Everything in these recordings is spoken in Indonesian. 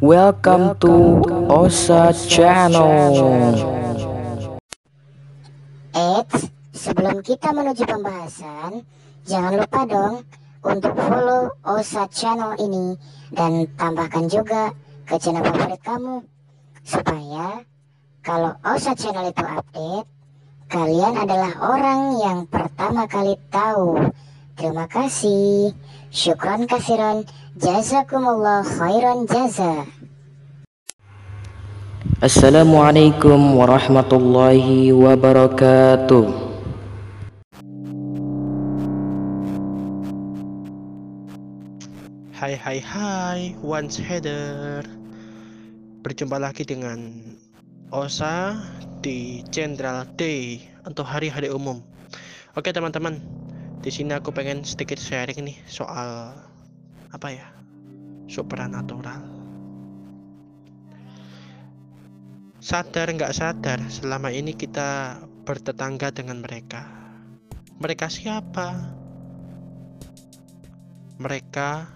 Welcome to Osa Channel. Eits, sebelum kita menuju pembahasan, jangan lupa dong untuk follow Osa Channel ini dan tambahkan juga ke channel favorit kamu supaya kalau Osa Channel itu update, kalian adalah orang yang pertama kali tahu. Terima kasih. Syukron kasiron. Jazakumullah khairan jaza. Assalamualaikum warahmatullahi wabarakatuh. Hai hai hai, once header. Berjumpa lagi dengan Osa di General Day untuk hari-hari umum. Oke teman-teman, di sini aku pengen sedikit sharing nih soal apa ya, supernatural. Sadar nggak sadar, selama ini kita bertetangga dengan mereka. Mereka siapa? Mereka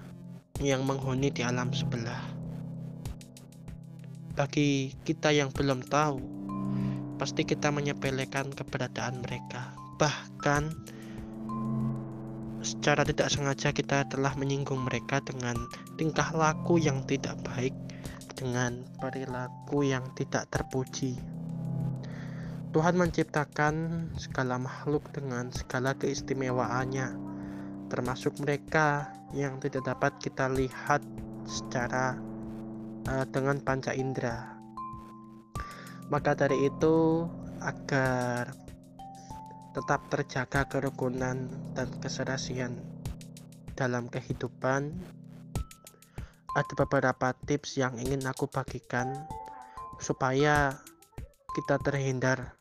yang menghuni di alam sebelah. Bagi kita yang belum tahu, pasti kita menyepelekan keberadaan mereka. Bahkan secara tidak sengaja kita telah menyinggung mereka dengan tingkah laku yang tidak baik, dengan perilaku yang tidak terpuji. Tuhan menciptakan segala makhluk dengan segala keistimewaannya, termasuk mereka yang tidak dapat kita lihat secara uh, dengan panca indera. Maka dari itu, agar tetap terjaga kerukunan dan keserasian dalam kehidupan, ada beberapa tips yang ingin aku bagikan supaya kita terhindar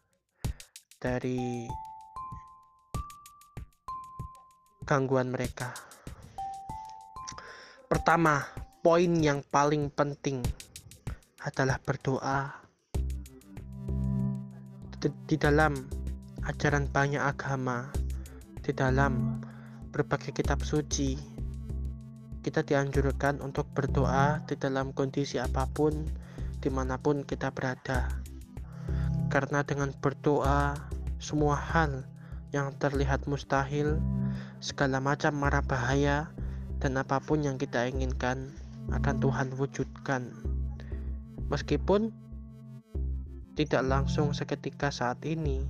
dari gangguan mereka. Pertama, poin yang paling penting adalah berdoa. Di, dalam ajaran banyak agama, di dalam berbagai kitab suci, kita dianjurkan untuk berdoa di dalam kondisi apa pun, di mana pun kita berada. Karena dengan berdoa, semua hal yang terlihat mustahil, segala macam mara bahaya, dan apa pun yang kita inginkan akan Tuhan wujudkan. Meskipun tidak langsung seketika saat ini,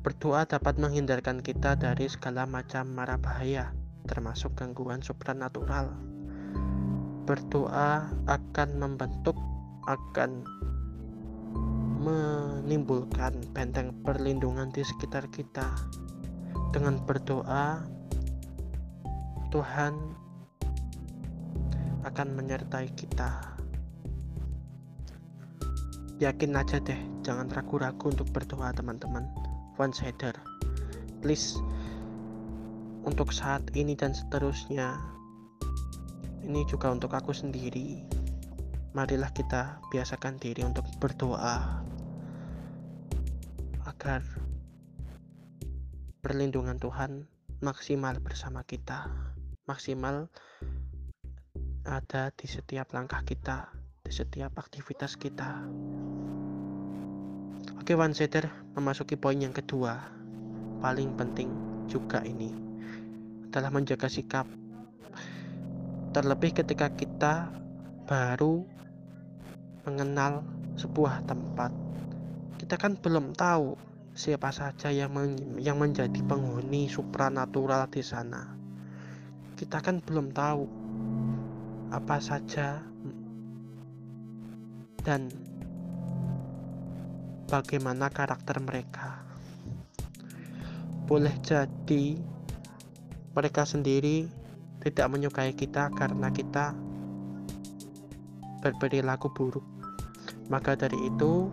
berdoa dapat menghindarkan kita dari segala macam mara bahaya, termasuk gangguan supranatural. Berdoa akan membentuk, akan menimbulkan benteng perlindungan di sekitar kita. Dengan berdoa, Tuhan akan menyertai kita. Yakin aja deh, jangan ragu-ragu untuk berdoa teman-teman. Header, please. Untuk saat ini dan seterusnya, ini juga untuk aku sendiri. Marilah kita biasakan diri untuk berdoa agar perlindungan Tuhan maksimal bersama kita, maksimal ada di setiap langkah kita, di setiap aktivitas kita. Oke, one setter memasuki poin yang kedua, paling penting juga ini adalah menjaga sikap. Terlebih ketika kita baru mengenal sebuah tempat, kita kan belum tahu siapa saja yang men yang menjadi penghuni supranatural di sana. Kita kan belum tahu apa saja dan bagaimana karakter mereka. Boleh jadi mereka sendiri tidak menyukai kita karena kita berperilaku buruk. Maka dari itu,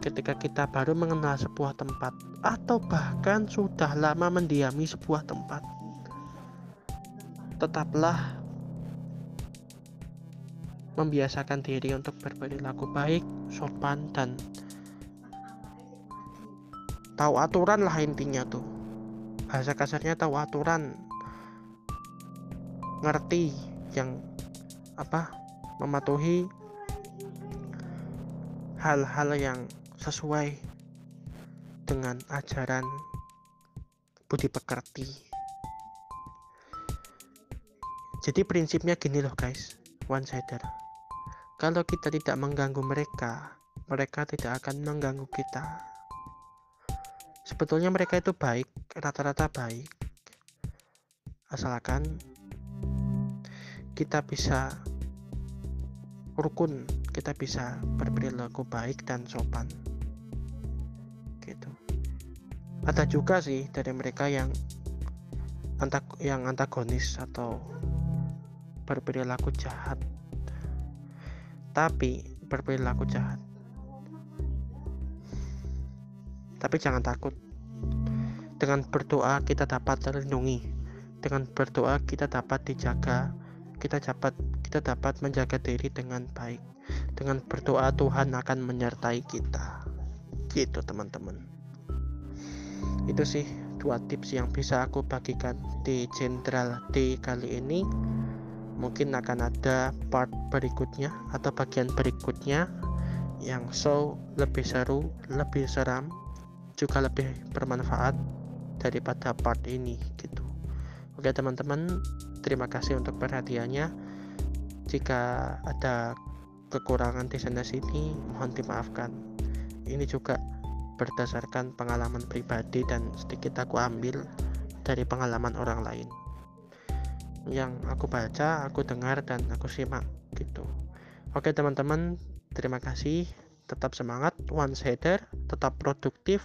ketika kita baru mengenal sebuah tempat atau bahkan sudah lama mendiami sebuah tempat tetaplah membiasakan diri untuk berperilaku baik, sopan dan tahu aturan lah intinya tuh. Bahasa kasarnya tahu aturan. Ngerti yang apa mematuhi hal-hal yang sesuai dengan ajaran budi pekerti. Jadi prinsipnya gini loh guys, one sider. Kalau kita tidak mengganggu mereka, mereka tidak akan mengganggu kita. Sebetulnya mereka itu baik, rata-rata baik. Asalkan kita bisa rukun kita bisa berperilaku baik dan sopan gitu ada juga sih dari mereka yang antag yang antagonis atau berperilaku jahat tapi berperilaku jahat. Tapi jangan takut. Dengan berdoa kita dapat terlindungi. Dengan berdoa kita dapat dijaga. Kita dapat kita dapat menjaga diri dengan baik. Dengan berdoa Tuhan akan menyertai kita. Gitu teman-teman. Itu sih dua tips yang bisa aku bagikan di Jenderal D kali ini mungkin akan ada part berikutnya atau bagian berikutnya yang so lebih seru lebih seram juga lebih bermanfaat daripada part ini gitu. Oke teman-teman terima kasih untuk perhatiannya. Jika ada kekurangan di sana sini mohon dimaafkan. Ini juga berdasarkan pengalaman pribadi dan sedikit aku ambil dari pengalaman orang lain yang aku baca, aku dengar dan aku simak gitu. Oke teman-teman, terima kasih. Tetap semangat, one header, tetap produktif.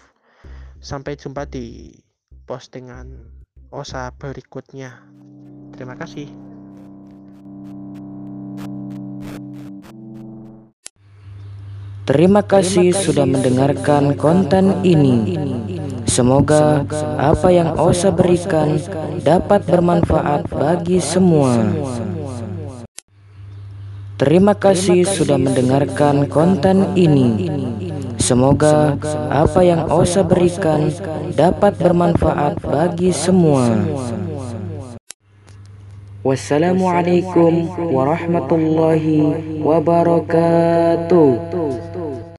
Sampai jumpa di postingan OSA berikutnya. Terima kasih. Terima kasih sudah mendengarkan konten ini. Semoga apa yang Osa berikan dapat bermanfaat bagi semua. Terima kasih sudah mendengarkan konten ini. Semoga apa yang Osa berikan dapat bermanfaat bagi semua. Wassalamualaikum warahmatullahi wabarakatuh.